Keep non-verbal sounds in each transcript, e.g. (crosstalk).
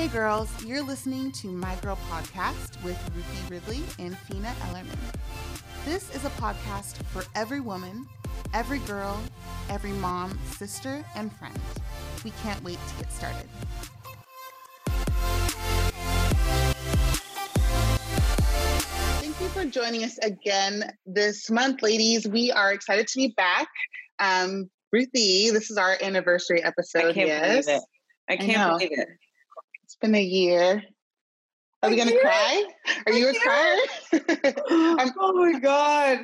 Hey girls, you're listening to My Girl Podcast with Ruthie Ridley and Fina Ellerman. This is a podcast for every woman, every girl, every mom, sister, and friend. We can't wait to get started. Thank you for joining us again this month, ladies. We are excited to be back. Um, Ruthie, this is our anniversary episode. I can't yes. believe it. I can't know. believe it. Been a year. Are we gonna year? cry? Are A you a year? crier? (laughs) I'm, oh my god.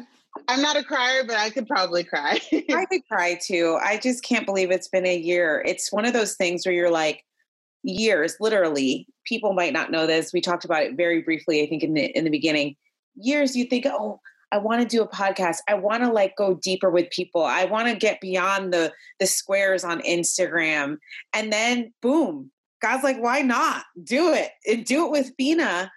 I'm not a crier, but I could probably cry. I could (laughs) cry too. I just can't believe it's been a year. It's one of those things where you're like, years, literally. People might not know this. We talked about it very briefly, I think, in the in the beginning. Years you think, oh, I want to do a podcast. I want to like go deeper with people. I want to get beyond the the squares on Instagram. And then boom, God's like, why not? Do it. And do it with Fina.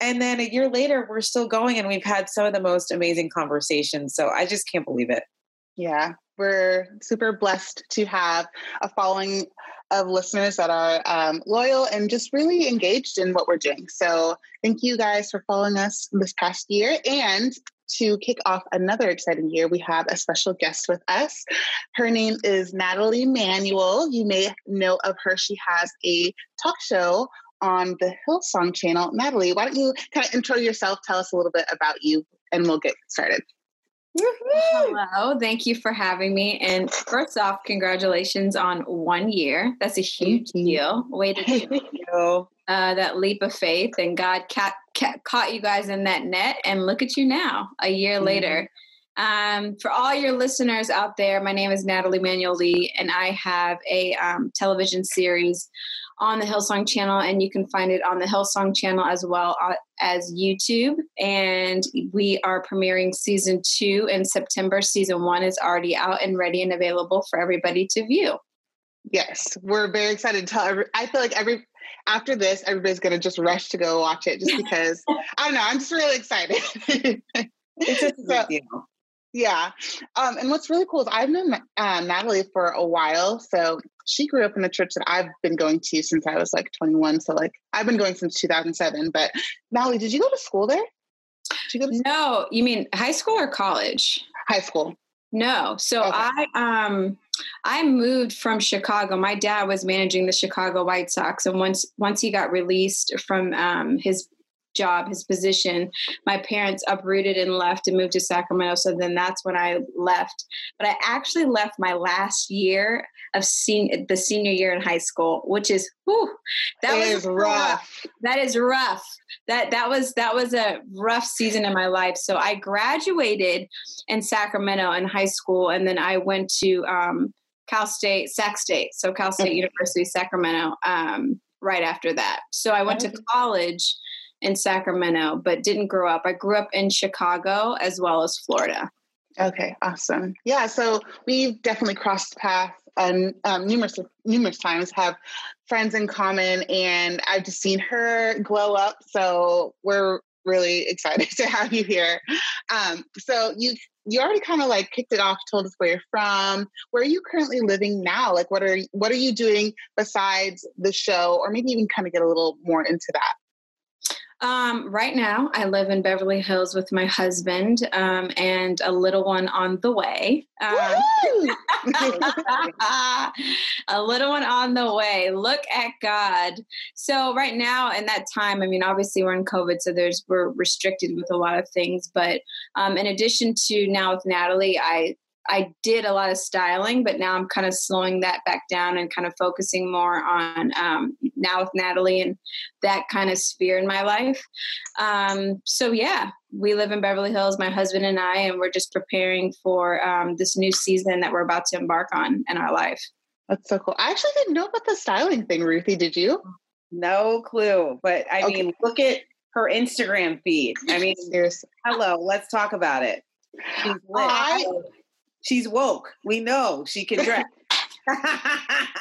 And then a year later, we're still going and we've had some of the most amazing conversations. So I just can't believe it. yeah, we're super blessed to have a following of listeners that are um, loyal and just really engaged in what we're doing. So thank you guys for following us this past year. And to kick off another exciting year, we have a special guest with us. Her name is Natalie Manuel. You may know of her. She has a talk show on the Hillsong channel. Natalie, why don't you kind of intro yourself, tell us a little bit about you, and we'll get started. Hello, thank you for having me. And first off, congratulations on one year. That's a huge deal. Way to do uh, that leap of faith, and God ca- ca- caught you guys in that net. And look at you now, a year Mhm. later. Um, for all your listeners out there, my name is Natalie Manuel Lee, and I have a um, television series on the Hillsong channel, and you can find it on the Hillsong channel as well uh, as YouTube. And we are premiering season two in September. Season one is already out and ready and available for everybody to view. Yes, we're very excited to tell every, I feel like every after this, everybody's gonna just rush to go watch it just because (laughs) I don't know, I'm just really excited. It's just So- big deal. yeah. Um, and what's really cool is I've known uh, Natalie for a while. So she grew up in the church that I've been going to since I was like 21. So like I've been going since 2007. But Natalie, did you go to school there? Did you go to No, you mean high school or college? high school? No. So Okay. I um I moved from Chicago. My dad was managing the Chicago White Sox and once once he got released from um his job, his position, my parents uprooted and left and moved to Sacramento. So then that's when I left. But I actually left my last year of sen- the senior year in high school, which is whew, that It was is rough. that is rough. That that was that was a rough season in my life. So i graduated in sacramento in high school and then i went to um, cal state sac state. So cal state university sacramento um, right after that. So i went to college in sacramento but didn't grow up i grew up in chicago as well as florida Okay, awesome. Yeah, so we've definitely crossed paths um, um, numerous numerous times. Have friends in common, and I've just seen her glow up. So we're really excited (laughs) to have you here. Um, so you you already kind of like kicked it off, told us where you're from. Where are you currently living now? Like, what are what are you doing besides the show, or maybe even kind of get a little more into that? Um, right now, I live in Beverly Hills with my husband um, and a little one on the way. Um, (laughs) a little one on the way. Look at God. So right now, in that time, I mean, obviously we're in COVID, so there's we're restricted with a lot of things. But um, in addition to now with Natalie, I I did a lot of styling, but now I'm kind of slowing that back down and kind of focusing more on um, now with Natalie and that kind of sphere in my life. Um, so yeah, we live in Beverly Hills, my husband and I, and we're just preparing for um, this new season that we're about to embark on in our life. That's so cool. I actually didn't know about the styling thing, Ruthie. Did you? No clue. But I Okay. mean, look at her Instagram feed. I mean, Seriously. hello, let's talk about it. She's lit. I- She's woke. We know she can dress. (laughs) (laughs)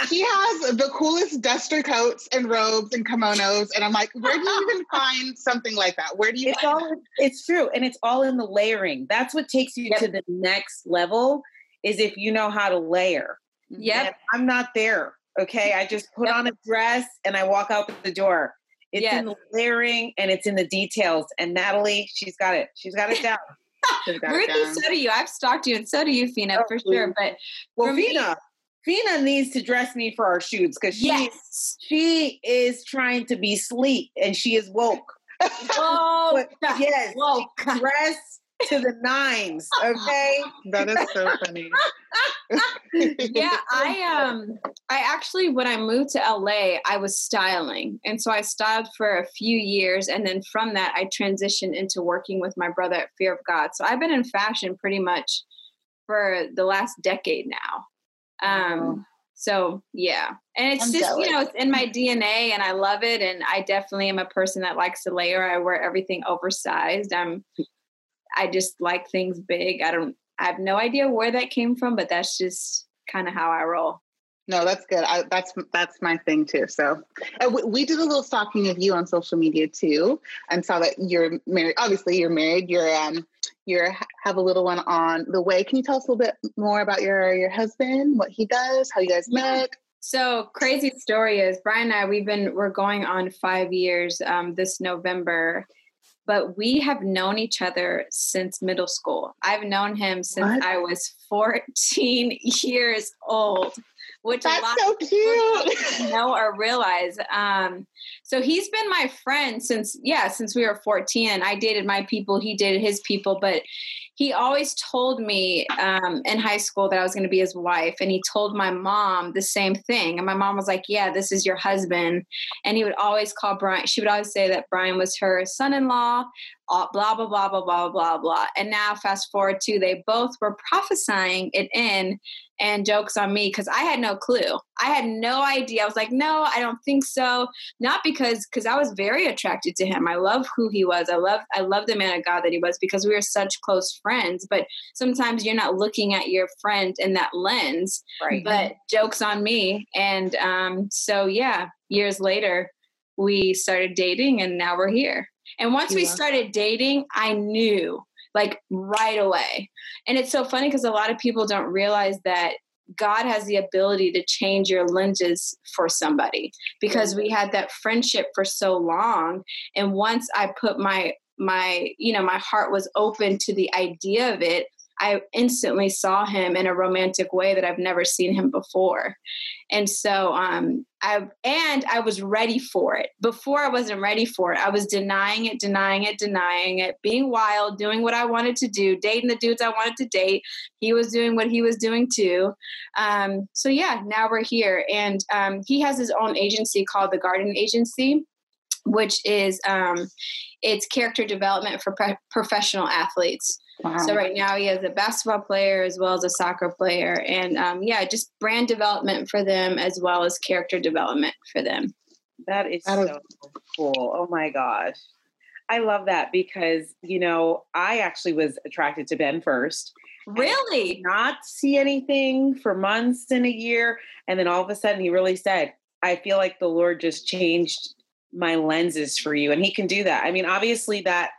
She has the coolest duster coats and robes and kimonos, and I'm like, where do you even (laughs) find something like that? Where do you? it's all it's true and it's all in the layering that's what takes you Yep. to the next level is if you know how to layer Yep. And i'm not there Okay. I just put on a dress and I walk out the door. It's Yes. in the layering and it's in the details. And Natalie, she's got it. She's got it down. She's Ruthie, so do you. I've stalked you, and so do you, Fina, Oh, for sure. But Well, For me- Fina, Fina needs to dress me for our shoots because she yes, she is trying to be sleek and she is woke. (laughs) whoa, But yes, whoa, dress to the nines. (laughs) Okay. That is so funny. (laughs) yeah, (laughs) I um I actually when I moved to LA, I was styling. And so I styled for a few years and then from that I transitioned into working with my brother at Fear of God. So I've been in fashion pretty much for the last decade now. Um Wow. so yeah. And it's I'm just, you know, it's in my DNA and I love it and I definitely am a person that likes to layer. I wear everything oversized. I'm I just like things big. I don't I have no idea where that came from, but that's just kind of how I roll. No, that's good. I, that's that's my thing too. So we, we did a little stalking of you on social media too, and saw that you're married. Obviously, you're married. You're um you're have a little one on the way. Can you tell us a little bit more about your your husband, what he does, how you guys met? So crazy story is Brian and I we've been we're going on five years um, this November, but we have known each other since middle school. I've known him since What? I was 14 (laughs) years old, which a lot That's so cute. (laughs) know or realize. Um, so he's been my friend since yeah, since we were 14. I dated my people, he dated his people, but he always told me um, in high school that I was going to be his wife, and he told my mom the same thing. And my mom was like, "Yeah, this is your husband." And he would always call Brian. She would always say that Brian was her son-in-law. uh, Blah blah blah blah blah blah blah. And now, fast forward to they both were prophesying it in, and jokes on me because I had no clue. I had no idea. I was like, "No, I don't think so." Not because because I was very attracted to him. I love who he was. I love I love the man of God that he was because we were such close friends. But sometimes you're not looking at your friend in that lens. Right. But jokes on me. And um, so yeah, years later, we started dating, and now we're here. And once we started dating, I knew like right away. And it's so funny because a lot of people don't realize that God has the ability to change your lenses for somebody because we had that friendship for so long and once I put my my you know my heart was open to the idea of it I instantly saw him in a romantic way that I've never seen him before. And so um I and I was ready for it. Before I wasn't ready for it. I was denying it, denying it, denying it, being wild, doing what I wanted to do, dating the dudes I wanted to date. He was doing what he was doing too. Um so yeah, now we're here and um he has his own agency called the Garden Agency which is um it's character development for pro- professional athletes. Wow. So right now he has a basketball player as well as a soccer player, and um, yeah, just brand development for them as well as character development for them. That is That is- so cool. Oh my gosh. I love that because, you know, I actually was attracted to Ben first. Really? Not see anything for months and a year. And then all of a sudden he really said, I feel like the Lord just changed my lenses for you. And he can do that. I mean, obviously that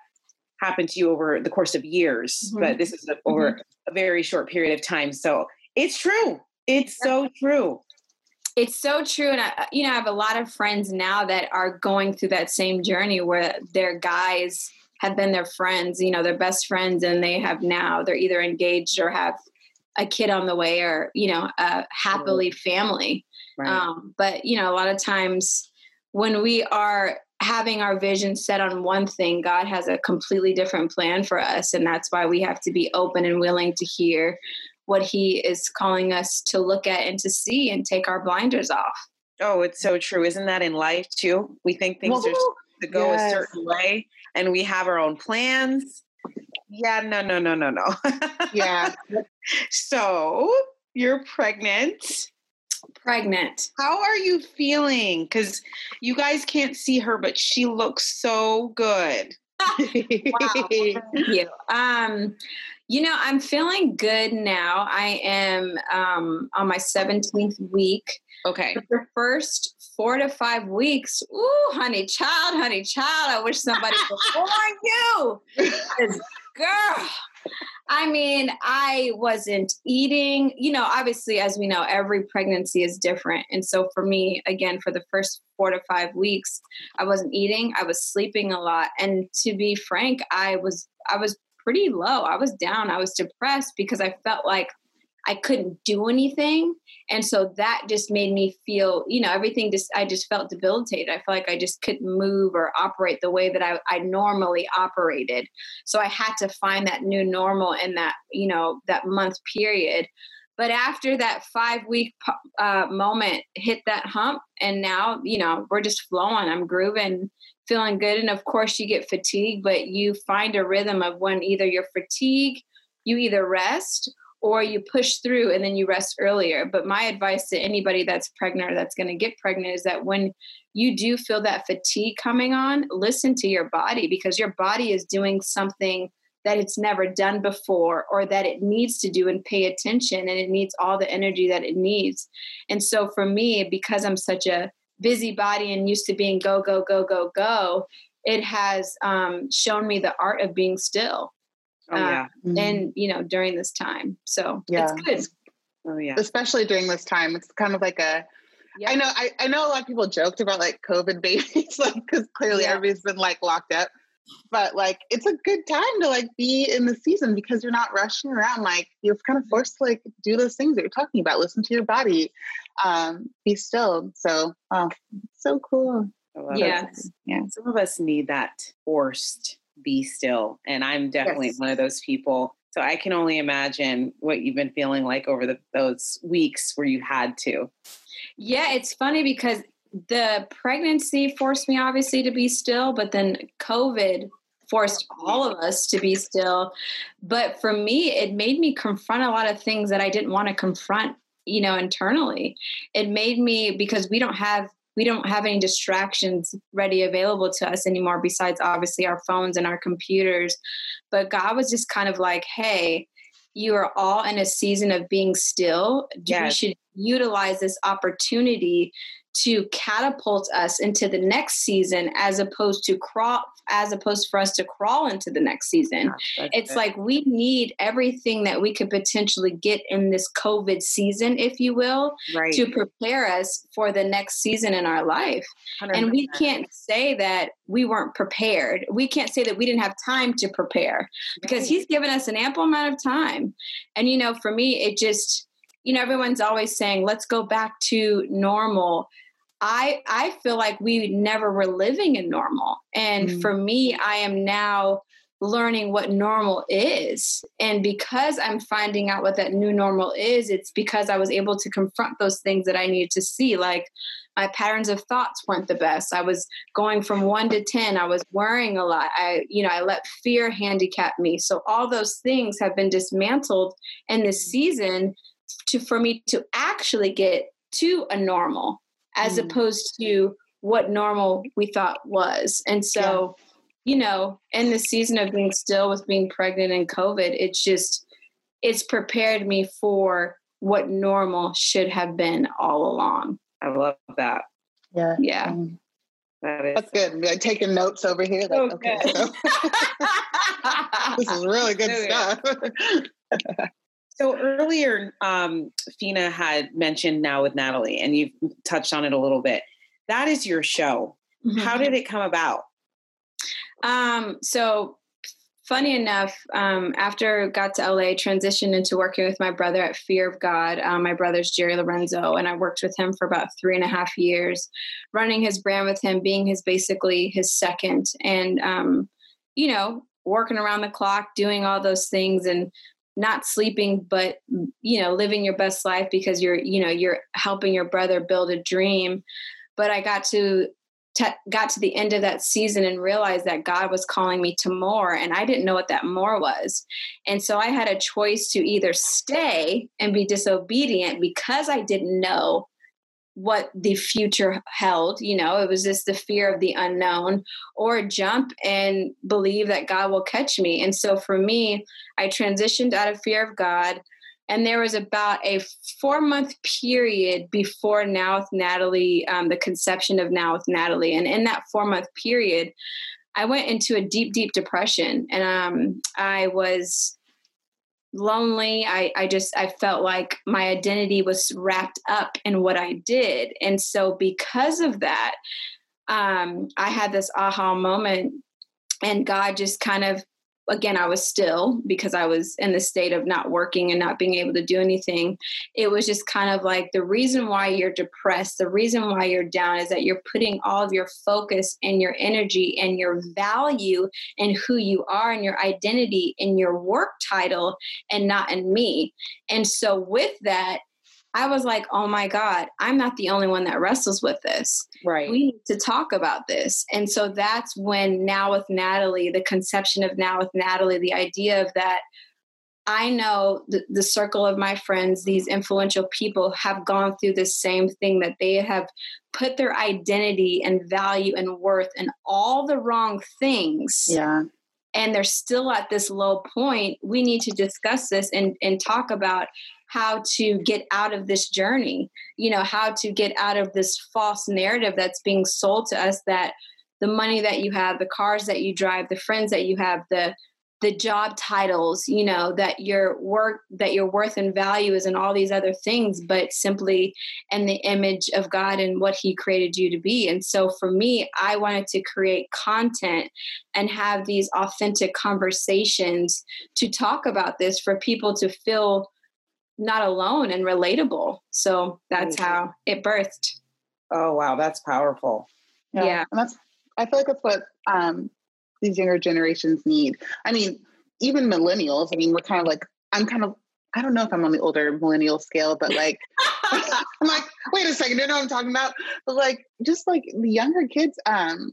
happened to you over the course of years, Mhm. but this is over a very short period of time. So it's true. It's so true. It's so true, and I, you know, I have a lot of friends now that are going through that same journey where their guys have been their friends, you know, their best friends, and they have now they're either engaged or have a kid on the way, or you know, a happily family. Right. Um, but you know, a lot of times when we are having our vision set on one thing, God has a completely different plan for us, and that's why we have to be open and willing to hear what He is calling us to look at and to see, and take our blinders off. Oh, it's so true. Isn't that in life too? We think things are supposed to go Yes. a certain way and we have our own plans. Yeah, no, no, no, no, no. yeah. (laughs) so you're pregnant. Pregnant. How are you feeling? Because you guys can't see her, but she looks so good. (laughs) Wow. Thank you. Um, you know, I'm feeling good now. I am um, on my 17th week. Okay. But the first four to five weeks, ooh, honey child, honey child, I wish somebody (laughs) born you. Girl, I mean, I wasn't eating, you know, obviously, as we know, every pregnancy is different. And so for me, again, for the first four to five weeks, I wasn't eating, I was sleeping a lot. And to be frank, I was, I was pretty low. I was down. I was depressed because I felt like I couldn't do anything. And so that just made me feel, you know, everything just, I just felt debilitated. I felt like I just couldn't move or operate the way that I, I normally operated. So I had to find that new normal in that, you know, that month period. But after that five week uh, moment hit that hump, and now, you know, we're just flowing. I'm grooving, feeling good. And of course, you get fatigued, but you find a rhythm of when either you're fatigued, you either rest or you push through and then you rest earlier. But my advice to anybody that's pregnant or that's going to get pregnant is that when you do feel that fatigue coming on, listen to your body because your body is doing something that it's never done before or that it needs to do and pay attention and it needs all the energy that it needs. And so for me, because I'm such a busy body and used to being go, go, go, go, go, it has um, shown me the art of being still Oh, yeah. Uh, mm-hmm. And, you know, during this time. So yeah. it's good. Oh, yeah. Especially during this time. It's kind of like a, I know, I, I know a lot of people joked about like COVID (laughs) babies, like, cause clearly yeah. everybody's been like locked up, but like, it's a good time to like be in the season because you're not rushing around. Like you're kind of mm-hmm. forced to like do those things that you're talking about, listen to your body, um, be still. So, oh, so cool. Yes. Yeah. Some of us need that forced be still. And I'm definitely yes. one of those people. So I can only imagine what you've been feeling like over the, those weeks where you had to. Yeah, it's funny because the pregnancy forced me obviously to be still, but then COVID forced all of us to be still. But for me, it made me confront a lot of things that I didn't want to confront, you know, internally. It made me because we don't have we don't have any distractions ready available to us anymore besides obviously our phones and our computers but god was just kind of like hey you are all in a season of being still yes. we should utilize this opportunity to catapult us into the next season as opposed to crawl as opposed for us to crawl into the next season it's good. like we need everything that we could potentially get in this covid season if you will right. to prepare us for the next season in our life 100%. and we can't say that we weren't prepared we can't say that we didn't have time to prepare because right. he's given us an ample amount of time and you know for me it just you know everyone's always saying let's go back to normal I I feel like we never were living in normal. And mm. for me, I am now learning what normal is. And because I'm finding out what that new normal is, it's because I was able to confront those things that I needed to see. Like my patterns of thoughts weren't the best. I was going from one to 10. I was worrying a lot. I, you know, I let fear handicap me. So all those things have been dismantled in this season to for me to actually get to a normal as mm. opposed to what normal we thought was. And so, yeah. you know, in the season of being still with being pregnant and COVID, it's just, it's prepared me for what normal should have been all along. I love that. Yeah. Yeah. Mm. That is That's good. I'm taking notes over here. Like, oh, okay, so (laughs) this is really good stuff. (laughs) So earlier, um, Fina had mentioned now with Natalie, and you've touched on it a little bit. That is your show. Mm-hmm. How did it come about? Um, so funny enough, um, after I got to LA, transitioned into working with my brother at Fear of God. Um, my brother's Jerry Lorenzo, and I worked with him for about three and a half years, running his brand with him, being his basically his second, and um, you know, working around the clock, doing all those things, and not sleeping but you know living your best life because you're you know you're helping your brother build a dream. But i got to t- got to the end of that season and realized that god was calling me to more and i didn't know what that more was. And so i had a choice to either stay and be disobedient because i didn't know what the future held. You know, it was just the fear of the unknown, or jump and believe that God will catch me. And so for me, I transitioned out of fear of God. And there was about a four month period before Now with Natalie, um, the conception of Now with Natalie. And in that four month period, I went into a deep, deep depression. And um, I was lonely. I, I just I felt like my identity was wrapped up in what I did. And so because of that, um, I had this aha moment and God just kind of again i was still because i was in the state of not working and not being able to do anything it was just kind of like the reason why you're depressed the reason why you're down is that you're putting all of your focus and your energy and your value and who you are and your identity in your work title and not in me. And so with that I was like, oh my God, I'm not the only one that wrestles with this. Right. We need to talk about this. And so that's when now with Natalie, the conception of now with Natalie, the idea of that I know the, the, circle of my friends, these influential people, have gone through the same thing that they have put their identity and value and worth and all the wrong things. Yeah. And they're still at this low point. We need to discuss this and, and talk about how to get out of this journey, you know, how to get out of this false narrative that's being sold to us that the money that you have, the cars that you drive, the friends that you have, the the job titles, you know, that your work that your worth and value is in all these other things, but simply in the image of God and what He created you to be. And so for me, I wanted to create content and have these authentic conversations to talk about this for people to feel not alone and relatable. So that's how it birthed. Oh wow, that's powerful. Yeah. yeah. And that's I feel like that's what um these younger generations need. I mean, even millennials, I mean, we're kind of like I'm kind of I don't know if I'm on the older millennial scale, but like (laughs) (laughs) I'm like, wait a second, you know what I'm talking about? But like just like the younger kids, um,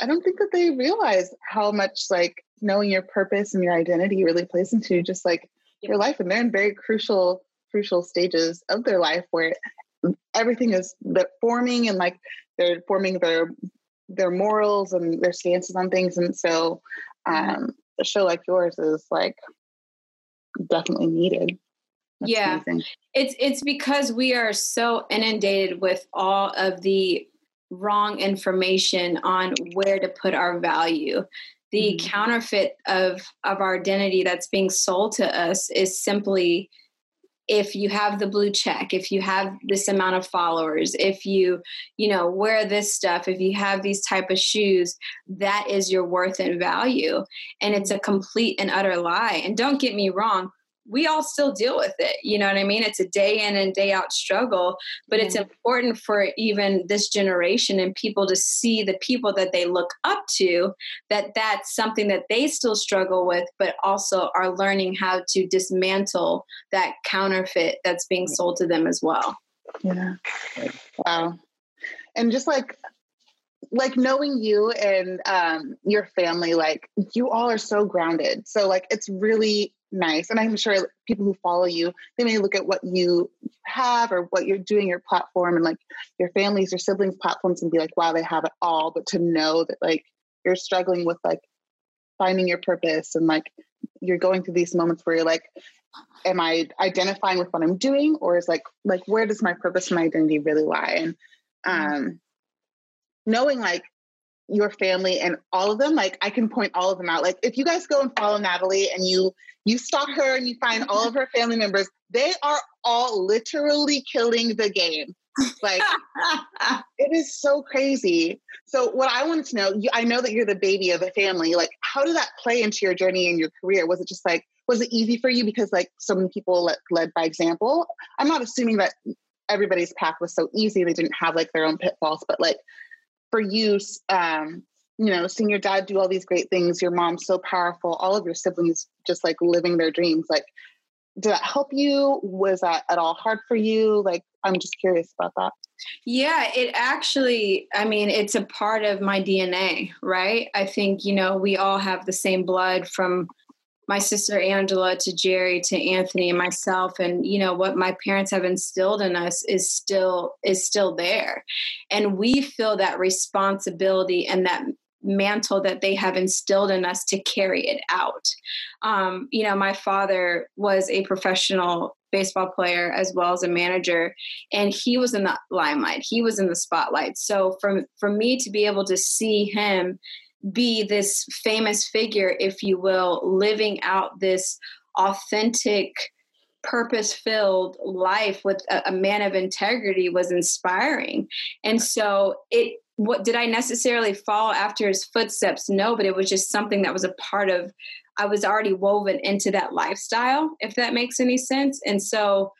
I don't think that they realize how much like knowing your purpose and your identity really plays into just like your life and they're in very crucial crucial stages of their life where everything is forming and like they're forming their their morals and their stances on things and so mm-hmm. um a show like yours is like definitely needed That's yeah amazing. it's it's because we are so inundated with all of the wrong information on where to put our value the mm-hmm. counterfeit of of our identity that's being sold to us is simply if you have the blue check if you have this amount of followers if you you know wear this stuff if you have these type of shoes that is your worth and value and it's a complete and utter lie and don't get me wrong we all still deal with it. You know what I mean? It's a day in and day out struggle, but mm-hmm. it's important for even this generation and people to see the people that they look up to that that's something that they still struggle with, but also are learning how to dismantle that counterfeit that's being sold to them as well. Yeah. Wow. And just like like knowing you and um, your family, like you all are so grounded. So like it's really nice. And I'm sure people who follow you, they may look at what you have or what you're doing, your platform, and like your family's, your siblings' platforms, and be like, wow, they have it all. But to know that like you're struggling with like finding your purpose and like you're going through these moments where you're like, am I identifying with what I'm doing, or is like like where does my purpose and my identity really lie? And mm-hmm. um, knowing like your family and all of them like i can point all of them out. Like if you guys go and follow natalie and you you stalk her and you find all of her family members they are all literally killing the game. Like (laughs) it is so crazy. So what i wanted to know you, i know that you're the baby of the family. Like how did that play into your journey and your career? Was it just like was it easy for you because like so many people led, led by example? I'm not assuming that everybody's path was so easy. They didn't have like their own pitfalls but like for you, um, you know, seeing your dad do all these great things, your mom so powerful, all of your siblings just like living their dreams. Like, did that help you? Was that at all hard for you? Like, I'm just curious about that. Yeah, it actually, I mean, it's a part of my DNA, right? I think, you know, we all have the same blood from my sister Angela to Jerry to Anthony and myself and you know what my parents have instilled in us is still is still there. And we feel that responsibility and that mantle that they have instilled in us to carry it out. Um, you know my father was a professional baseball player as well as a manager and he was in the limelight. He was in the spotlight. So from for me to be able to see him be this famous figure, if you will, living out this authentic purpose filled life with a, a, man of integrity was inspiring. And so it what did i necessarily follow after his footsteps? No but it was just something that was a part of i was already woven into that lifestyle if that makes any sense. And so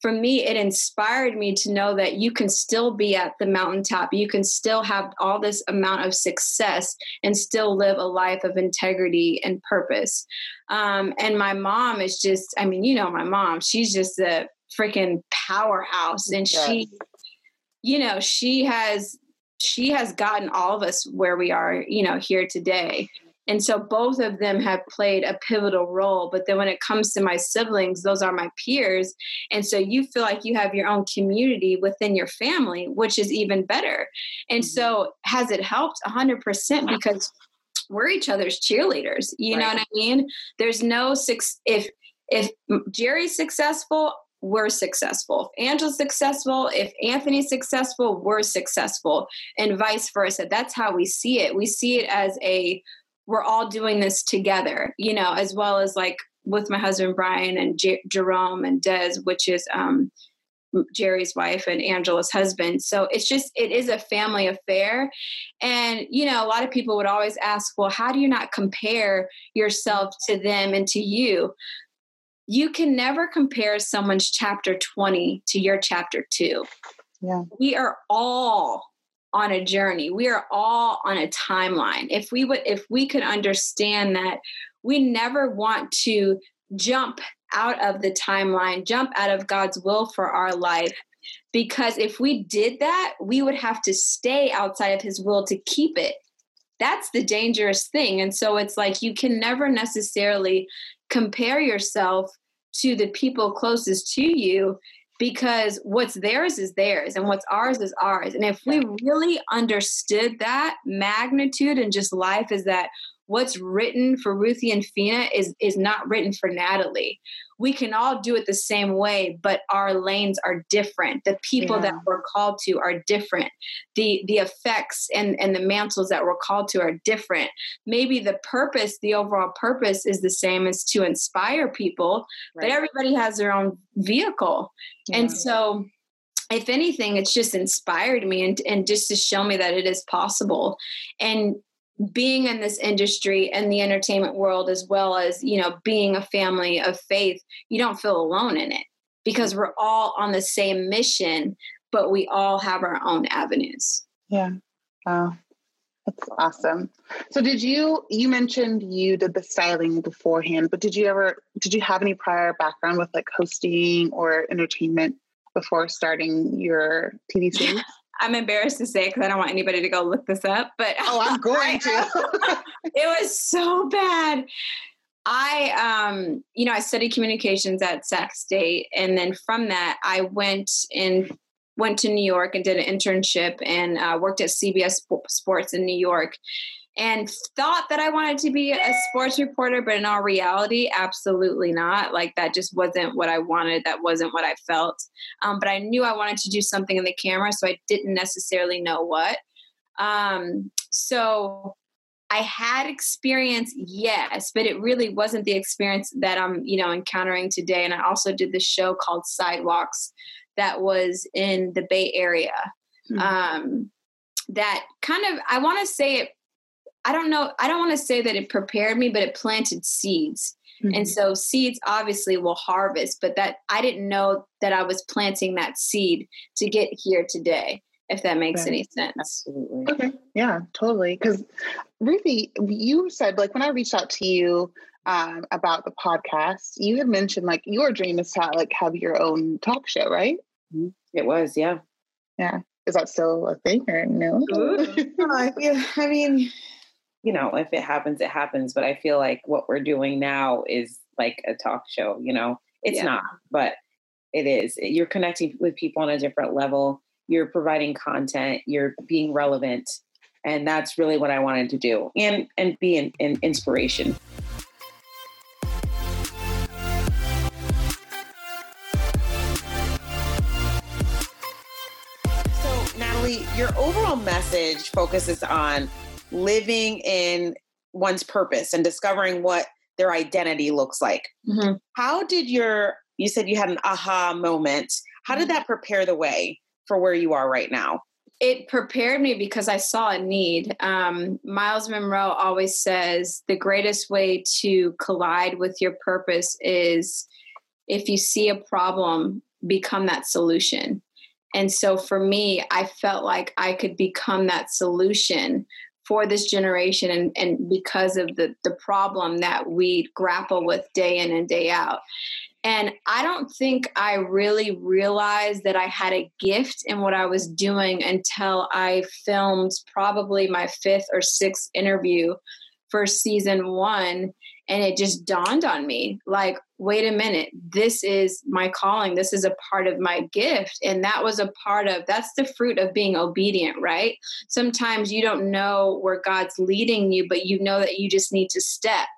for me, it inspired me to know that you can still be at the mountaintop. You can still have all this amount of success and still live a life of integrity and purpose. Um, and my mom is just, I mean, you know, my mom, she's just a freaking powerhouse. And yes. she, you know, she has she has gotten all of us where we are, you know, here today. And so both of them have played a pivotal role. But then when it comes to my siblings, those are my peers. And so you feel like you have your own community within your family, which is even better. And mm-hmm. so has it helped 100% because we're each other's cheerleaders. You right. know what I mean? There's no six, if, if Jerry's successful, we're successful. If Angela's successful, if Anthony's successful, we're successful, and vice versa. That's how we see it. We see it as a we're all doing this together, you know, as well as like with my husband Brian and J- Jerome and Des, which is um, Jerry's wife and Angela's husband. So it's just it is a family affair, and you know, a lot of people would always ask, well, how do you not compare yourself to them and to you? You can never compare someone's chapter 20 to your chapter 2. Yeah. We are all on a journey. We are all on a timeline. If we would if we could understand that we never want to jump out of the timeline jump out of god's will for our life because if we did that we would have to stay outside of his will to keep it. That's the dangerous thing. And so it's like you can never necessarily compare yourself to the people closest to you because what's theirs is theirs and what's ours is ours. And if we really understood that magnitude and just life is that what's written for Ruthie and Fina is is not written for Natalie. We can all do it the same way, but our lanes are different. The people yeah. that we're called to are different. The the effects and and the mantles that we're called to are different. Maybe the purpose, the overall purpose is the same as to inspire people, right. but everybody has their own vehicle. Yeah. And so if anything, it's just inspired me and, and just to show me that it is possible. And being in this industry and the entertainment world as well as you know being a family of faith you don't feel alone in it because we're all on the same mission but we all have our own avenues. Yeah. Wow. That's awesome. So did you you mentioned you did the styling beforehand but did you ever did you have any prior background with like hosting or entertainment before starting your tv series (laughs) I'm embarrassed to say because I don't want anybody to go look this up. But oh, I'm (laughs) going to. it was so bad. I, um, you know, I studied communications at Sac State, and then from that, I went and went to New York and did an internship and uh, worked at CBS Sports in New York and thought that I wanted to be a sports reporter, but in all reality, absolutely not. Like that just wasn't what I wanted. That wasn't what I felt. Um, but I knew I wanted to do something in the camera, so I didn't necessarily know what. Um, so I had experience, yes, but it really wasn't the experience that I'm, you know, encountering today. And I also did this show called Sidewalks that was in the Bay Area. Mm-hmm. Um, that kind of, I want to say it I don't know, I don't want to say that it prepared me, but it planted seeds. Mm-hmm. And so seeds obviously will harvest, but that I didn't know that I was planting that seed to get here today, if that makes right. any sense. Absolutely. Okay. Yeah, totally. Because Ruthie, you said like when I reached out to you um, about the podcast, you had mentioned like your dream is to like have your own talk show, right? Mm-hmm. It was, yeah. Yeah. Is that still a thing or no? (laughs) yeah, I mean, you know, if it happens, it happens. But I feel like what we're doing now is like a talk show, you know, it's yeah. not, but it is. Eh, you're connecting with people on a different level. You're providing content. You're being relevant. And that's really what I wanted to do and, and be an, an inspiration. So, Natalie, your overall message focuses on living in one's purpose and discovering what their identity looks like. Mm-hmm. How did your, you said you had an aha moment. How did mm-hmm. that prepare the way for where you are right now? It prepared me because I saw a need. Um, Myles Munroe always says the greatest way to collide with your purpose is if you see a problem, become that solution. And so for me, I felt like I could become that solution for this generation and, and because of the, the problem that we grapple with day in and day out. And I don't think I really realized that I had a gift in what I was doing until I filmed probably my fifth or sixth interview for season one and it just dawned on me like wait a minute this is my calling this is a part of my gift and that was a part of that's the fruit of being obedient right? Sometimes you don't know where god's leading you but you know that you just need to step.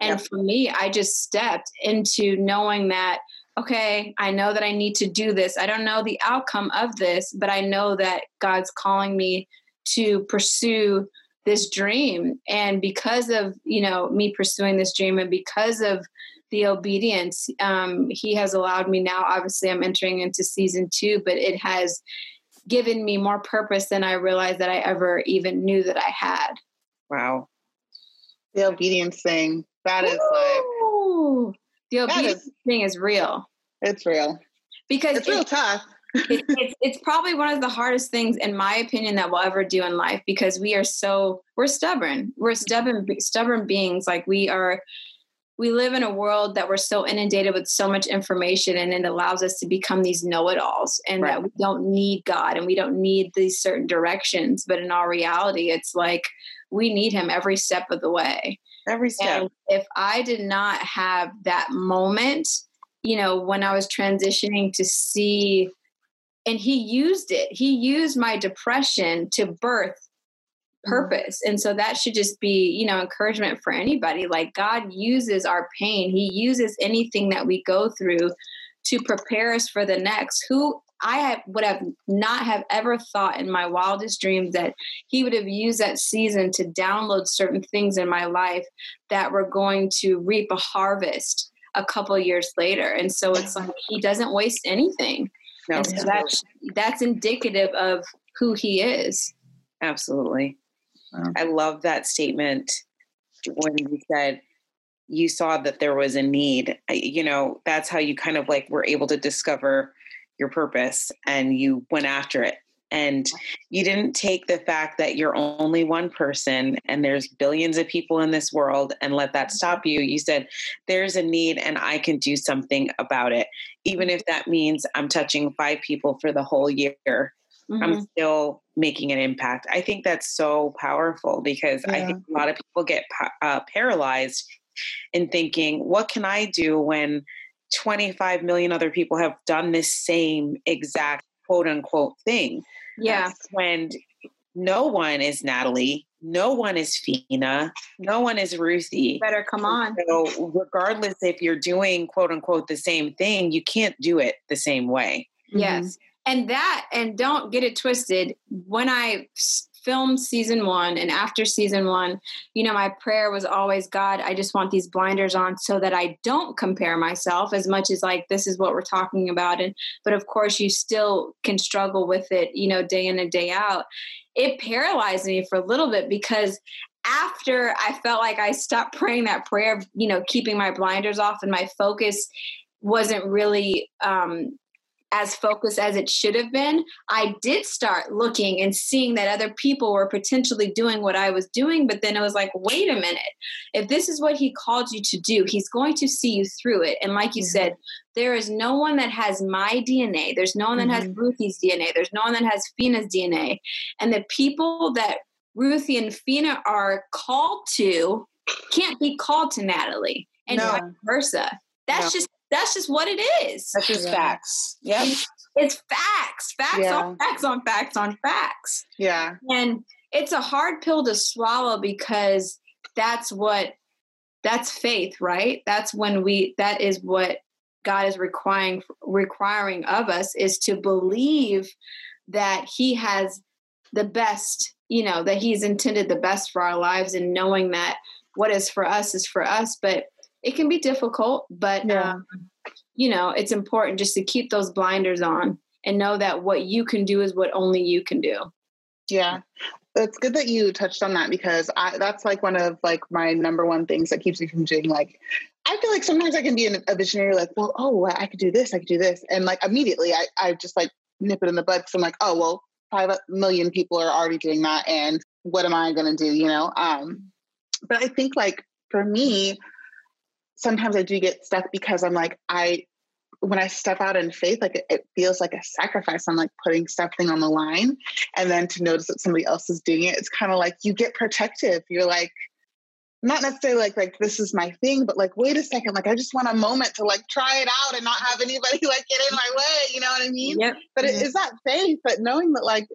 And yep. for me i just stepped into knowing that okay i know that i need to do this. I don't know the outcome of this but i know that god's calling me to pursue this dream. And because of you know me pursuing this dream and because of the obedience. Um, he has allowed me now obviously i'm entering into season two but it has given me more purpose than i realized that i ever even knew that i had. Wow. The obedience thing that is like the obedience is, thing is real. It's real. Because it's real tough it, it's, it's probably one of the hardest things in my opinion that we'll ever do in life because we are so we're stubborn. We're stubborn stubborn beings. Like we are we live in a world that we're so inundated with so much information and it allows us to become these know-it-alls and right. that we don't need god and we don't need these certain directions but in our reality it's like we need him every step of the way every step and if i did not have that moment you know when i was transitioning to see and he used it he used my depression to birth. Mm-hmm. purpose. And so that should just be you know encouragement for anybody. Like god uses our pain. He uses anything that we go through to prepare us for the next. Who i have, would have not have ever thought in my wildest dreams that he would have used that season to download certain things in my life that were going to reap a harvest a couple years later. And so it's like he doesn't waste anything. No, so that's that's indicative of who he is. Absolutely. I love that statement when you said you saw that there was a need. You know, that's how you kind of like were able to discover your purpose and you went after it. And you didn't take the fact that you're only one person and there's billions of people in this world and let that stop you. You said there's a need and i can do something about it. Even if that means i'm touching five people for the whole year mm-hmm. i'm still making an impact i think that's so powerful because yeah. i think a lot of people get uh, paralyzed in thinking what can i do when 25 million other people have done this same exact quote unquote thing. Yeah. When no one is Natalie, no one is Fina, no one is Ruthie. Better come on. So, regardless if you're doing quote unquote the same thing, you can't do it the same way. Yes. Mm-hmm. And that, and don't get it twisted. When I filmed season one and after season one, you know, my prayer was always, God, I just want these blinders on so that I don't compare myself as much as like this is what we're talking about. And but of course you still can struggle with it, you know, day in and day out. It paralyzed me for a little bit because after I felt like I stopped praying that prayer, you know, keeping my blinders off and my focus wasn't really um, as focused as it should have been, I did start looking and seeing that other people were potentially doing what I was doing. But then it was like, wait a minute, if this is what he called you to do, he's going to see you through it. And like you mm-hmm. said, there is no one that has my DNA. There's no one that mm-hmm. has Ruthie's DNA. There's no one that has Fina's DNA. And the people that Ruthie and Fina are called to can't be called to Natalie and no. vice versa. That's no. just that's just what it is. That's just yeah. facts. Yeah. It's facts, facts yeah. on facts on facts on facts. Yeah. And it's a hard pill to swallow because that's what that's faith, right? That's when we that is what God is requiring requiring of us is to believe that he has the best, you know, that he's intended the best for our lives and knowing that what is for us is for us, but it can be difficult, but yeah. um, you know, it's important just to keep those blinders on and know that what you can do is what only you can do. Yeah. It's good that you touched on that because I, that's like one of like my number one things that keeps me from doing like I feel like sometimes I can be a visionary like, well, oh, I could do this, I could do this. And like immediately I, I just like nip it in the bud because I'm like, oh, well, five million people are already doing that. And what am I going to do, you know? Um, but I think like for me, sometimes I do get stuck because I'm like, I, when I step out in faith, like it, it, feels like a sacrifice. I'm like putting something on the line. And then to notice that somebody else is doing it, it's kind of like you get protective. You're like, not necessarily like like this is my thing, but like wait a second, like I just want a moment to like try it out and not have anybody (laughs) like get in my way. You know what I mean? Yep. But mm-hmm. it is that faith, but knowing that like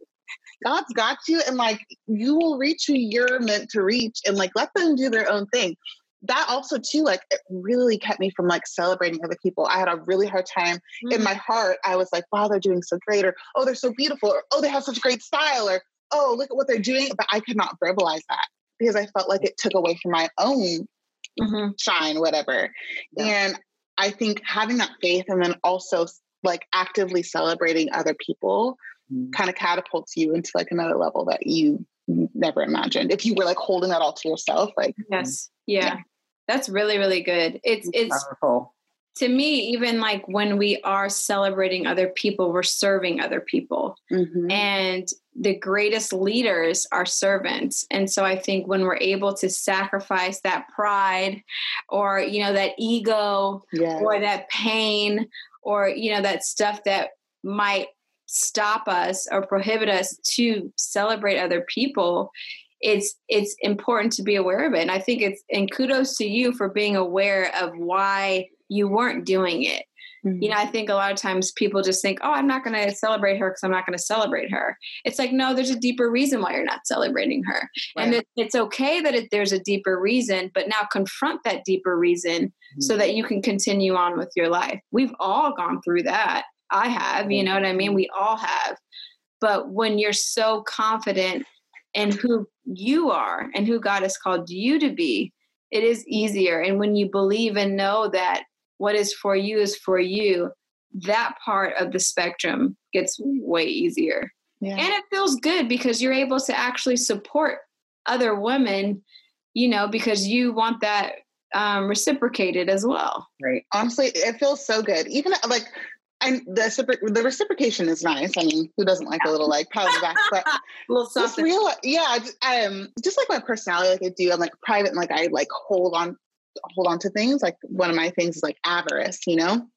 God's got you and like you will reach who you're meant to reach and like let them do their own thing. That also too, like it really kept me from like celebrating other people. I had a really hard time mm-hmm. in my heart. I was like, wow, they're doing so great, or oh, they're so beautiful, or oh, they have such a great style, or oh, look at what they're doing. But I could not verbalize that because I felt like it took away from my own mm-hmm. shine, whatever. Yeah. And I think having that faith and then also like actively celebrating other people mm-hmm. kind of catapults you into like another level that you never imagined. If you were like holding that all to yourself, like yes, yeah. yeah. That's really, really good. It's it's powerful to me, even like when we are celebrating other people, we're serving other people. Mm-hmm. And the greatest leaders are servants. And so I think when we're able to sacrifice that pride or, you know, that ego yes. or that pain or, you know, that stuff that might stop us or prohibit us to celebrate other people it's it's important to be aware of it and i think it's and kudos to you for being aware of why you weren't doing it. Mm-hmm. You know, I think a lot of times people just think, oh, I'm not going to celebrate her because I'm not going to celebrate her. It's like, no, there's a deeper reason why you're not celebrating her. Right. And it, it's okay that it, there's a deeper reason, but now confront that deeper reason mm-hmm. so that you can continue on with your life. We've all gone through that. I have, you know what I mean? We all have. But when you're so confident in who you are and who God has called you to be, it is easier. And when you believe and know that what is for you is for you, that part of the spectrum gets way easier. Yeah. And it feels good because you're able to actually support other women, you know, because you want that um, reciprocated as well. Right. Honestly, it feels so good. Even like, and the the reciprocation is nice. I mean, who doesn't like a little like pat on the back? But (laughs) little just real, yeah. Um, just like my personality, like I do. I'm like private, and like I like hold on hold on to things. Like one of my things is like avarice, you know?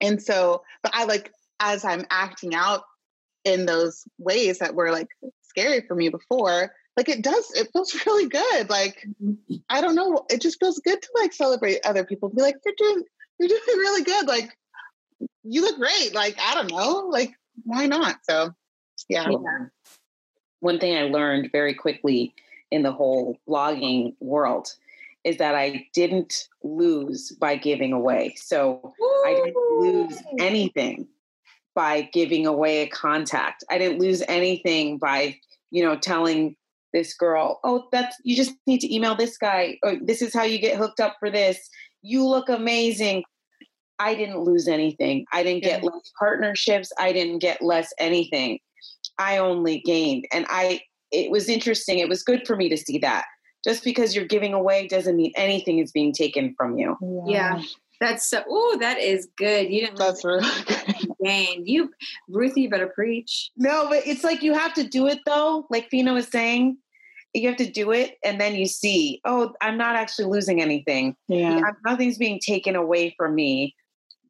And so, but I like, as I'm acting out in those ways that were like scary for me before, like it does, it feels (laughs) really good. Like, mm-hmm. I don't know, it just feels good to like celebrate other people, be like, you're doing, you're doing really good. Like, you look great. Like, I don't know, like, why not? So, yeah. yeah. One thing I learned very quickly in the whole blogging world is that I didn't lose by giving away. So Ooh. I didn't lose anything by giving away a contact. I didn't lose anything by, you know, telling this girl, oh, that's you just need to email this guy, or this is how you get hooked up for this. You look amazing. I didn't lose anything. I didn't get yeah. less partnerships. I didn't get less anything. I only gained. And I it was interesting. It was good for me to see that just because you're giving away doesn't mean anything is being taken from you. Yeah. That's so. Oh, that is good. You didn't. That's really good. You, Ruthie, you better preach. No, but it's like you have to do it though. Like Fina was saying, you have to do it, and then you see, oh, I'm not actually losing anything. Yeah, nothing's being taken away from me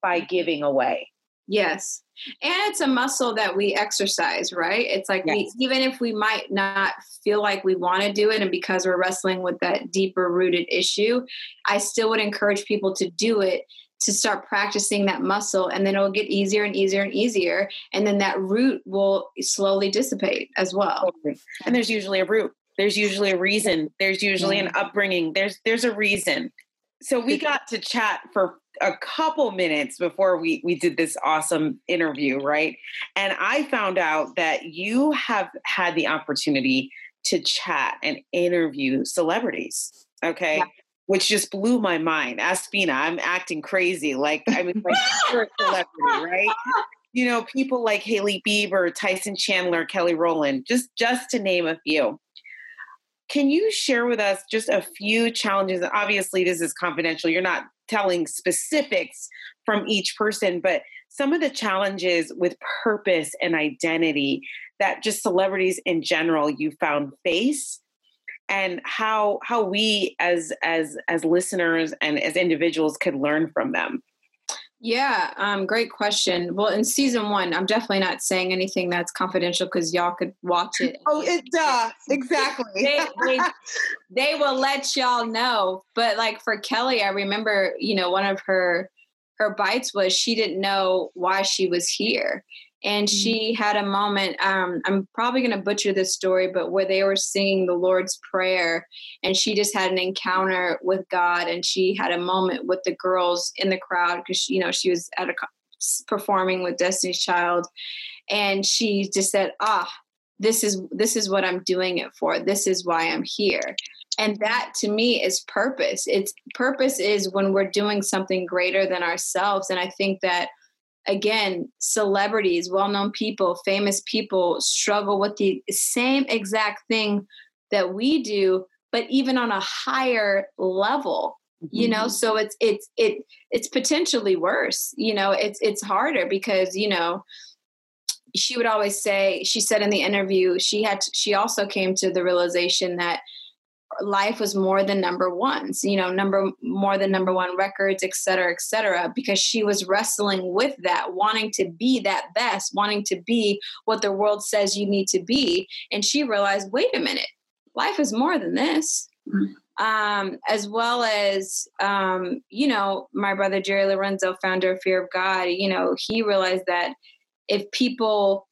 by giving away. Yes. And it's a muscle that we exercise, right? It's like yes. we, even if we might not feel like we want to do it, and because we're wrestling with that deeper rooted issue, I still would encourage people to do it to start practicing that muscle, and then it'll get easier and easier and easier. And then that root will slowly dissipate as well. And there's usually a root. There's usually a reason. There's usually an mm-hmm. upbringing. There's there's a reason. So we got to chat for a couple minutes before we we did this awesome interview, right? And I found out that you have had the opportunity to chat and interview celebrities. Okay. Yeah. which just blew my mind. Aspina, I'm acting crazy. Like, I mean, like, you're a celebrity, right? You know, people like Hailey Bieber, Tyson Chandler, Kelly Rowland, just just to name a few. Can you share with us just a few challenges? Obviously, this is confidential. You're not telling specifics from each person, but some of the challenges with purpose and identity that just celebrities in general you found face and how how we as as as listeners and as individuals could learn from them yeah, um, great question. Well, in season one, I'm definitely not saying anything that's confidential because y'all could watch it. Oh, it does exactly. they, they, (laughs) they will let y'all know. But like for Kelly, I remember, you know, one of her her bites was she didn't know why she was here, and mm-hmm. she had a moment um, i'm probably going to butcher this story but where they were singing the lord's prayer and she just had an encounter with god and she had a moment with the girls in the crowd because you know she was at a performing with destiny's child. And she just said ah this is this is what i'm doing it for. This is why i'm here. And that to me is purpose. It's purpose is when we're doing something greater than ourselves. And i think that again, celebrities, well known people, famous people struggle with the same exact thing that we do, but even on a higher level. Mm-hmm. You know, mm-hmm. so it's it's it it's potentially worse. You know, it's it's harder because you know she would always say she said in the interview she had to, she also came to the realization that life was more than number ones, you know, number more than number one records, et cetera, et cetera, because she was wrestling with that, wanting to be that best, wanting to be what the world says you need to be. And she realized, wait a minute, life is more than this. Mm-hmm. Um, as well as, um, you know, my brother Jerry Lorenzo, founder of Fear of God, you know, he realized that if people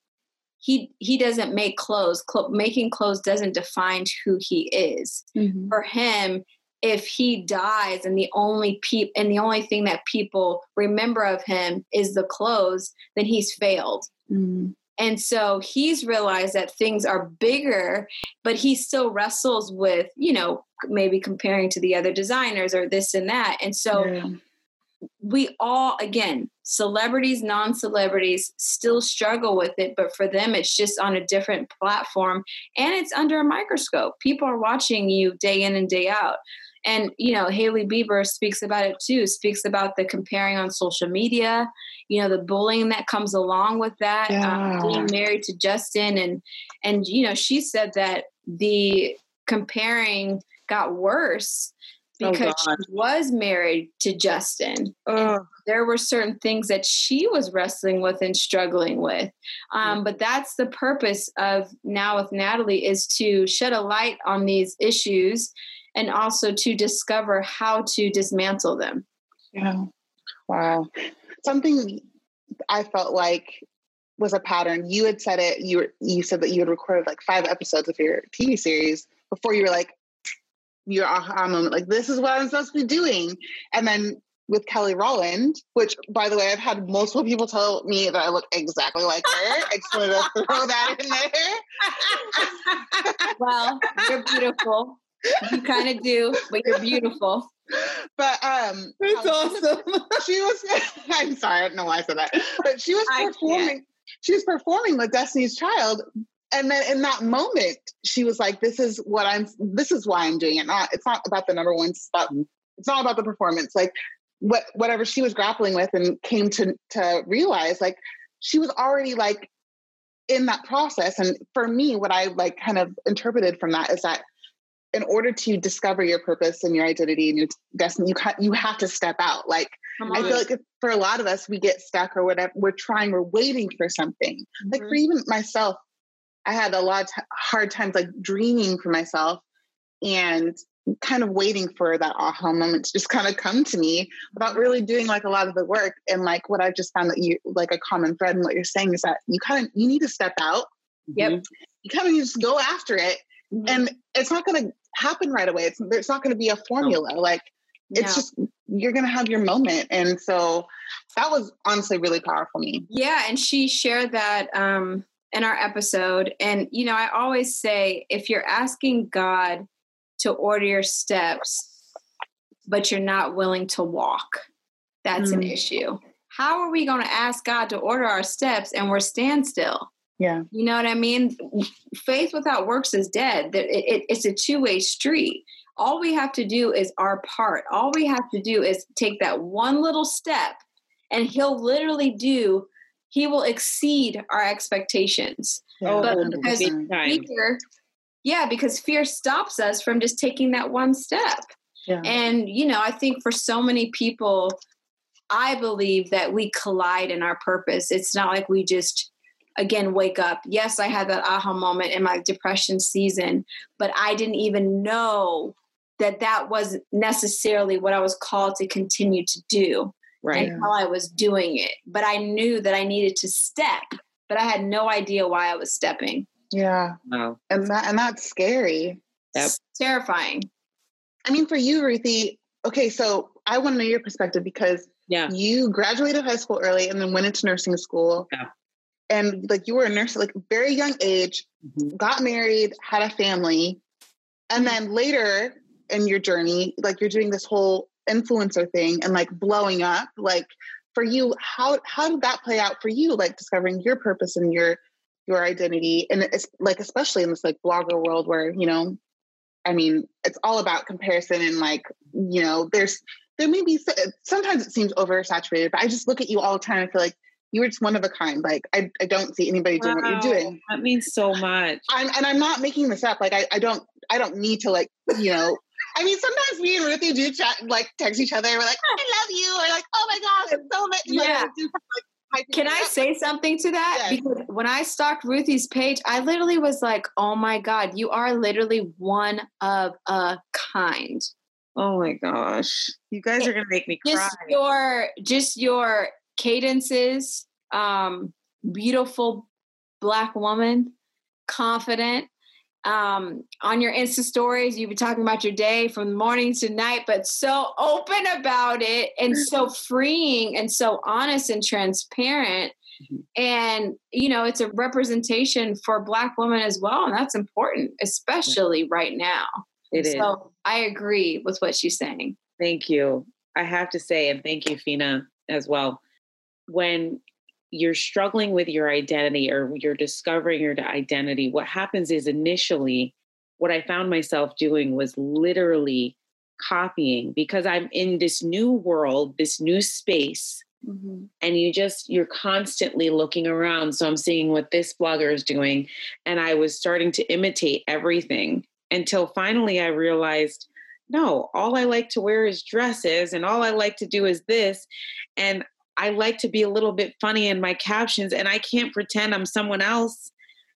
he he doesn't make clothes Cl- making clothes doesn't define who he is mm-hmm. for him if he dies and the only peop- and the only thing that people remember of him is the clothes then he's failed mm-hmm. and so he's realized that things are bigger but he still wrestles with you know maybe comparing to the other designers or this and that and so yeah we all again celebrities non-celebrities still struggle with it but for them it's just on a different platform and it's under a microscope people are watching you day in and day out and you know hailey bieber speaks about it too speaks about the comparing on social media you know the bullying that comes along with that um, yeah. um, being married to justin and and you know she said that the comparing got worse because oh she was married to Justin. There were certain things that she was wrestling with and struggling with. Um, but that's the purpose of Now with Natalie is to shed a light on these issues and also to discover how to dismantle them. Yeah. Wow. Something I felt like was a pattern. You had said it, you were, you said that you had recorded like five episodes of your TV series before you were like, your aha moment, like this is what I'm supposed to be doing. And then with Kelly Rowland, which by the way, I've had multiple people tell me that I look exactly like her. I just wanted to throw that in there. (laughs) well, you're beautiful. You kind of do, but you're beautiful. But um That's awesome. She was (laughs) I'm sorry, I don't know why I said that. But she was performing she was performing with Destiny's Child, and then in that moment she was like this is what i'm this is why i'm doing it not it's not about the number one spot. It's not about the performance. Like what whatever she was grappling with and came to to realize like she was already like in that process. And for me what i like kind of interpreted from that is that in order to discover your purpose and your identity and your destiny you ha- you have to step out. Like i feel like for a lot of us we get stuck or whatever we're trying we're waiting for something. Mm-hmm. like for even myself I had a lot of t- hard times like dreaming for myself and kind of waiting for that aha moment to just kind of come to me without really doing like a lot of the work. And like what I've just found that you like a common thread in what you're saying is that you kind of you need to step out. Yep. You kind of just go after it. Mm-hmm. And it's not gonna happen right away. It's it's not gonna be a formula. Like it's no. just you're gonna have your moment. And so that was honestly really powerful me. Yeah. And she shared that um in our episode. And, you know, I always say if you're asking God to order your steps, but you're not willing to walk. That's mm. an issue. How are we going to ask God to order our steps and we're standstill? Yeah. You know what I mean? Faith without works is dead. It, it, it's a two way street. All we have to do is our part. All we have to do is take that one little step, and He'll literally do, He will exceed our expectations. Yeah. Oh, but because fear, yeah, because fear stops us from just taking that one step. Yeah. And, you know, I think for so many people, I believe that we collide in our purpose. It's not like we just again wake up. Yes, I had that aha moment in my depression season, but I didn't even know that that was necessarily what I was called to continue to do right. until I was doing it. But I knew that I needed to step, but I had no idea why I was stepping. Yeah. Wow. And that and that's scary. Yep. terrifying. I mean, for you, Ruthie, okay, so I want to know your perspective because yeah. you graduated high school early and then went into nursing school. Yeah and like you were a nurse like very young age mm-hmm. got married had a family and then later in your journey like you're doing this whole influencer thing and like blowing up like for you how how did that play out for you like discovering your purpose and your your identity and it's like especially in this like blogger world where you know i mean it's all about comparison and like you know there's there may be sometimes it seems oversaturated but i just look at you all the time and feel like you were just one of a kind. Like I, I don't see anybody doing wow, what you're doing. That means so much. I'm, and I'm not making this up. Like I, I don't, I don't need to like, you know. I mean, sometimes me and Ruthie do chat, like text each other. We're like, I (laughs) love you, or like, oh my gosh, it's so much. Yeah. Like, Can I say something to that? Yes. Because when I stalked Ruthie's page, I literally was like, oh my God, you are literally one of a kind. Oh my gosh. You guys are gonna make me just cry. Your just your cadences, um, beautiful black woman, confident. Um, on your Insta stories, you've been talking about your day from morning to night, but so open about it and so (laughs) freeing and so honest and transparent. Mm-hmm. And, you know, it's a representation for Black women as well. And that's important, especially yeah. right now. It so is. I agree with what she's saying. Thank you. I have to say, and thank you, Fina, as well when you're struggling with your identity or you're discovering your identity, what happens is initially, what I found myself doing was literally copying because I'm in this new world, this new space. Mm-hmm. And you just, you're constantly looking around. So I'm seeing what this blogger is doing. And I was starting to imitate everything until finally I realized no, all I like to wear is dresses and all I like to do is this. And I like to be a little bit funny in my captions and I can't pretend I'm someone else.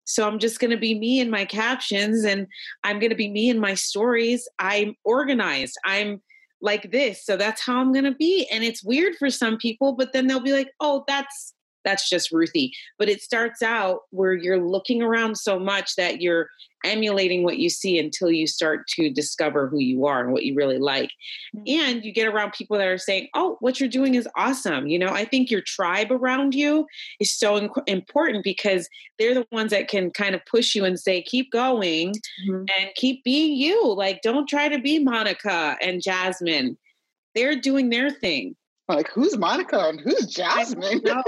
So I'm just going to be me in my captions and I'm going to be me in my stories. I'm organized. I'm like this. So that's how I'm going to be. And it's weird for some people, but then they'll be like, "Oh, that's that's just Ruthie. But it starts out where you're looking around so much that you're emulating what you see until you start to discover who you are and what you really like. Mm-hmm. And you get around people that are saying, Oh, what you're doing is awesome. You know, I think your tribe around you is so inc- important because they're the ones that can kind of push you and say, Keep going mm-hmm. and keep being you. Like, don't try to be Monica and Jasmine. They're doing their thing like who's Monica and who's Jasmine? (laughs) (laughs) but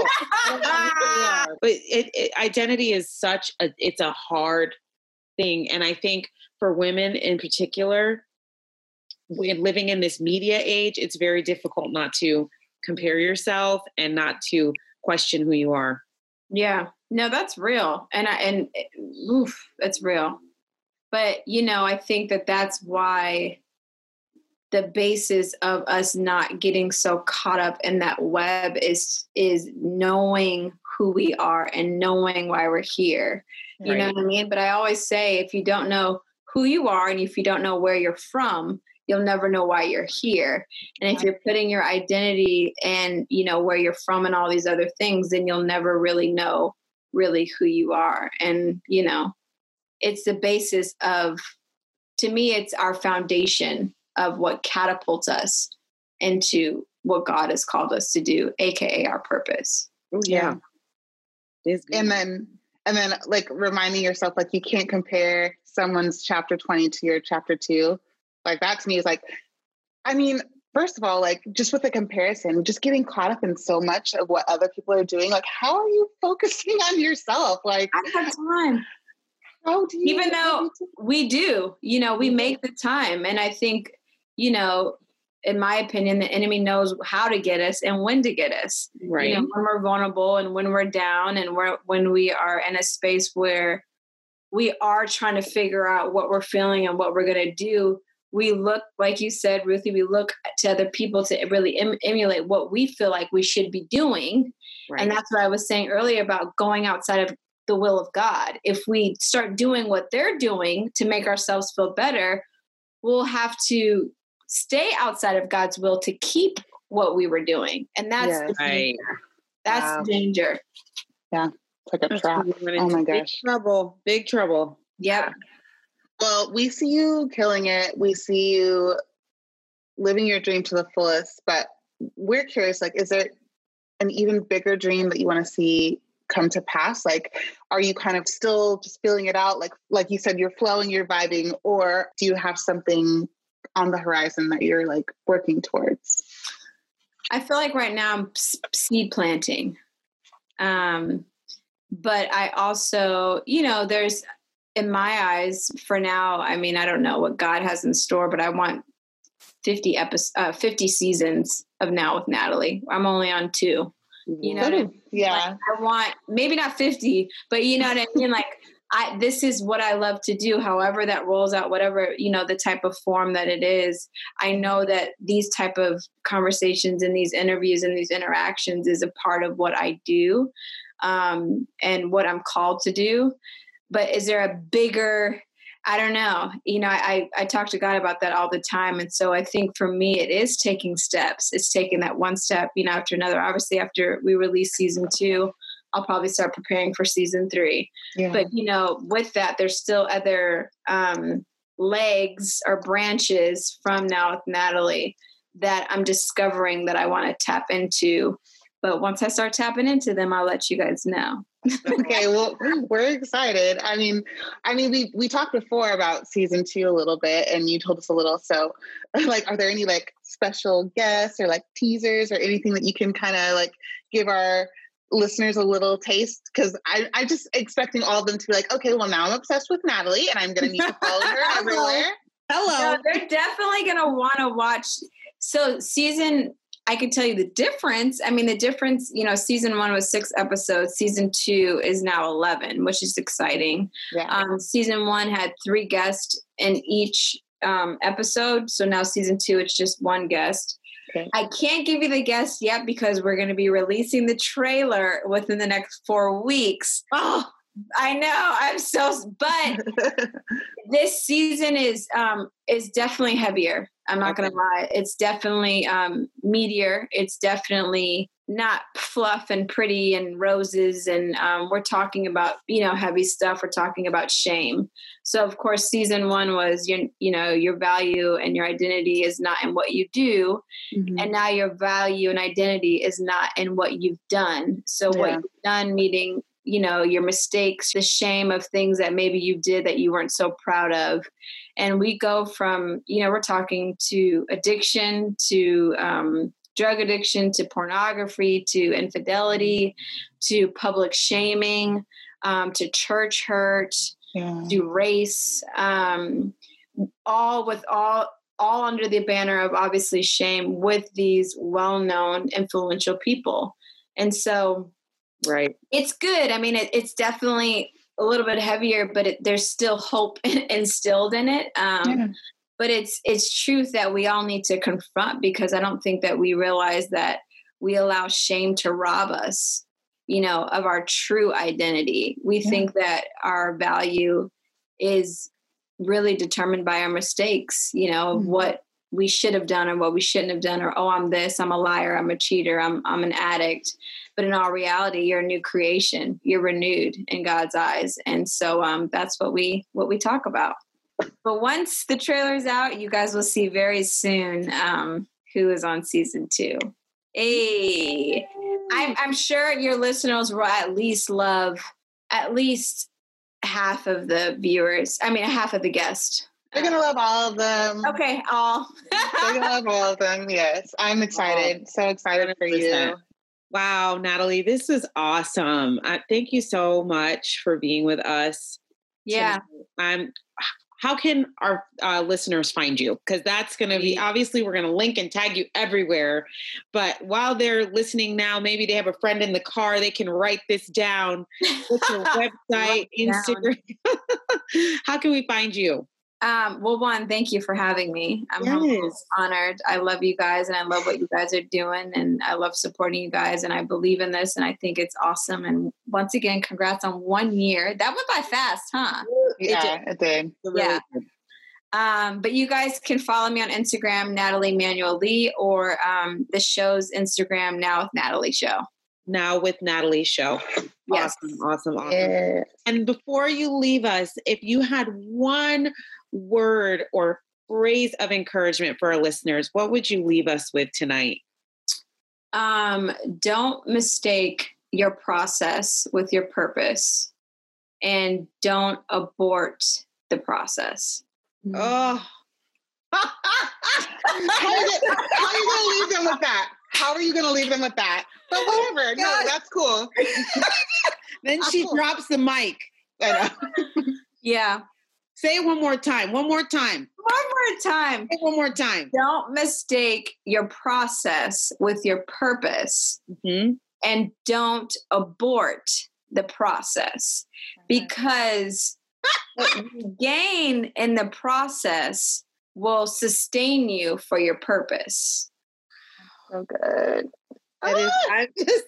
it, it, identity is such a it's a hard thing, and I think for women in particular, when living in this media age, it's very difficult not to compare yourself and not to question who you are. Yeah, no, that's real, and I, and oof, that's real. But you know, I think that that's why the basis of us not getting so caught up in that web is is knowing who we are and knowing why we're here you right. know what i mean but i always say if you don't know who you are and if you don't know where you're from you'll never know why you're here and if you're putting your identity and you know where you're from and all these other things then you'll never really know really who you are and you know it's the basis of to me it's our foundation of what catapults us into what God has called us to do, aka our purpose. Yeah. And then and then like reminding yourself like you can't compare someone's chapter 20 to your chapter 2. Like that to me is like I mean, first of all, like just with the comparison, just getting caught up in so much of what other people are doing, like how are you (laughs) focusing on yourself? Like I have time. How do you Even though we do, you know, we make the time. And I think, you know, in my opinion, the enemy knows how to get us and when to get us. Right. You know, when we're vulnerable and when we're down and we're, when we are in a space where we are trying to figure out what we're feeling and what we're going to do. We look, like you said, Ruthie, we look to other people to really em- emulate what we feel like we should be doing. right. And that's what I was saying earlier about going outside of the will of God. If we start doing what they're doing to make ourselves feel better, we'll have to stay outside of God's will to keep what we were doing. And that's Yes. the Right. danger. That's Wow. the danger. it's like a trap? when we run Oh my big gosh. trouble. Big trouble. Yep. Well, we see you killing it. We see you living your dream to the fullest, but we're curious like is there an even bigger dream that you want to see come to pass? Like are you kind of still just feeling it out like like you said you're flowing, you're vibing or do you have something on the horizon that you're like working towards? I feel like right now I'm seed planting. Um, but I also, you know, there's in my eyes for now, I mean, I don't know what God has in store, but I want 50 episodes, uh, 50 seasons of Now with Natalie. I'm only on two. You know what I mean? yeah. Like, I want maybe not 50, but you know what I mean? Like I this is what I love to do, however that rolls out, whatever, you know, the type of form that it is. I know that these type of conversations and these interviews and these interactions is a part of what I do um, and what I'm called to do. But is there a bigger I don't know. You know, I, I talk to God about that all the time. And so I think for me, it is taking steps. It's taking that one step, you know, after another. Obviously, after we release season two, I'll probably start preparing for season three. yeah. But, you know, with that, there's still other um, legs or branches from Now with Natalie that I'm discovering that I want to tap into. But once I start tapping into them, I'll let you guys know. okay (laughs) well we're excited i mean i mean we we talked before about season two a little bit and you told us a little so (laughs) like are there any like special guests or like teasers or anything that you can kind of like give our listeners a little taste because i i just expecting all of them to be like okay well now i'm obsessed with natalie and i'm gonna need to follow her (laughs) everywhere Hello. No, they're definitely going to want to watch. So, season, I can tell you the difference. I mean, the difference, you know, season one was six episodes, season two is now 11, which is exciting. yeah Um, season one had three guests in each um, episode. So now season two, it's just one guest. Okay. I can't give you the guess yet because we're going to be releasing the trailer within the next four weeks. (gasps) Oh, I know. I'm so, but (laughs) this season is um is definitely heavier i'm not gonna lie it's definitely um meatier. It's definitely not fluff and pretty and roses and um, we're talking about you know heavy stuff. We're talking about shame. So of course season one was your you know your value and your identity is not in what you do. Mhm. and now your value and identity is not in what you've done. So what you've done meaning you know your mistakes the shame of things that maybe you did that you weren't so proud of and we go from you know we're talking to addiction to um, drug addiction to pornography to infidelity to public shaming um, to church hurt yeah. to race um, all with all all under the banner of obviously shame with these well-known influential people and so right. it's good i mean it, it's definitely a little bit heavier but it, there's still hope (laughs) instilled in it um, Yeah. but it's it's truth that we all need to confront because i don't think that we realize that we allow shame to rob us you know of our true identity we Yeah. think that our value is really determined by our mistakes you know Mhm. what we should have done or what we shouldn't have done or oh i'm this i'm a liar i'm a cheater i'm i'm an addict but in all reality you're a new creation you're renewed in god's eyes and so um, that's what we what we talk about but once the trailer's out you guys will see very soon um, who is on season two hey I'm, I'm sure your listeners will at least love at least half of the viewers i mean half of the guests They're gonna love all of them. Okay, all. They're gonna love all of them. Yes, I'm excited. So excited for you. Wow, Natalie, this was awesome. Uh, thank you so much for being with us. Yeah. I'm how can our uh, listeners find you? Because that's going to be obviously we're going to link and tag you everywhere. But while they're listening now, maybe they have a friend in the car. They can write this down. What's your (laughs) website, Instagram? (laughs) how can we find you? Um, well, one, thank you for having me. I'm yes. honored. I love you guys and I love what you guys are doing and I love supporting you guys and I believe in this and I think it's awesome. And once again, congrats on one year. That went by fast, huh? Yeah, it did. It did. yeah. Um, but you guys can follow me on Instagram, Natalie Manuel Lee, or um, the show's Instagram, Now with Natalie Show. Now with Natalie Show. Yes. Awesome, awesome, awesome. Yeah. And before you leave us, if you had one word or phrase of encouragement for our listeners, what would you leave us with tonight? Um, don't mistake your process with your purpose and don't abort the process. Oh. how, are you, how are you going to leave them with that? How are you going to leave them with that? But whatever. Oh, no, that's cool. (laughs) then that's she cool. drops the mic. yeah. Say it one more time. One more time. One more time. one more time. Don't mistake your process with your purpose. Mm-hmm. And don't abort the process because what you gain in the process will sustain you for your purpose. So good. That is, ah! I'm just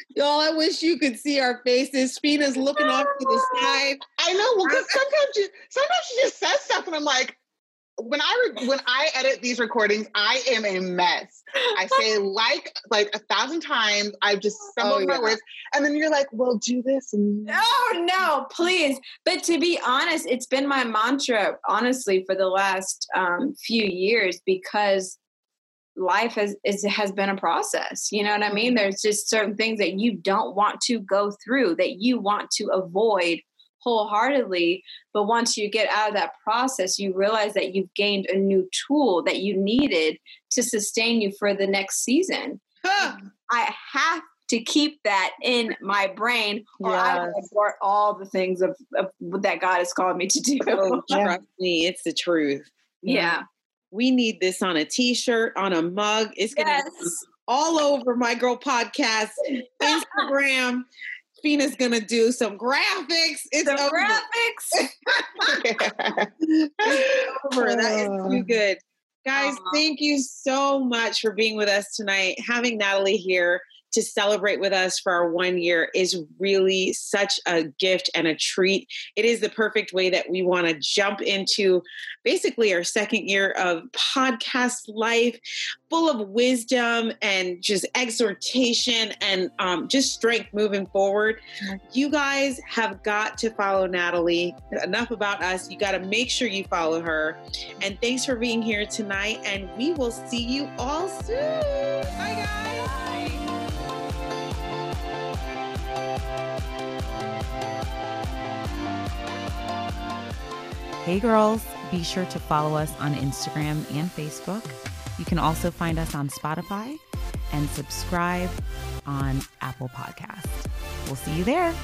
(laughs) y'all. I wish you could see our faces. Fina's looking off to the side. I know. Well, because sometimes you, sometimes she just says stuff, and I'm like, when I re- when I edit these recordings, I am a mess. I say (laughs) like like a thousand times. I've just stumbled oh, my words, and then you're like, "Well, do this." And oh no, please! But to be honest, it's been my mantra, honestly, for the last um, few years because life has is, has been a process you know what i mean mm-hmm. there's just certain things that you don't want to go through that you want to avoid wholeheartedly but once you get out of that process you realize that you've gained a new tool that you needed to sustain you for the next season huh. i have to keep that in my brain or yes. I will abort all the things of, of, that God has called me to do. Oh, trust (laughs) me, it's the truth. Yeah we need this on a t-shirt, on a mug. It's gonna yes. be all over my girl podcast, (laughs) Instagram. Fina's gonna do some graphics. It's some over. graphics. (laughs) it's over. That is too good. Guys, uh-huh. thank you so much for being with us tonight. Having Natalie here to celebrate with us for our one year is really such a gift and a treat. It is the perfect way that we want to jump into basically our second year of podcast life, full of wisdom and just exhortation and um, just strength moving forward. You guys have got to follow Natalie. Enough about us. You got to make sure you follow her. And thanks for being here tonight. And we will see you all soon. Bye, guys. Hey girls, be sure to follow us on Instagram and Facebook. You can also find us on Spotify and subscribe on Apple Podcasts. We'll see you there.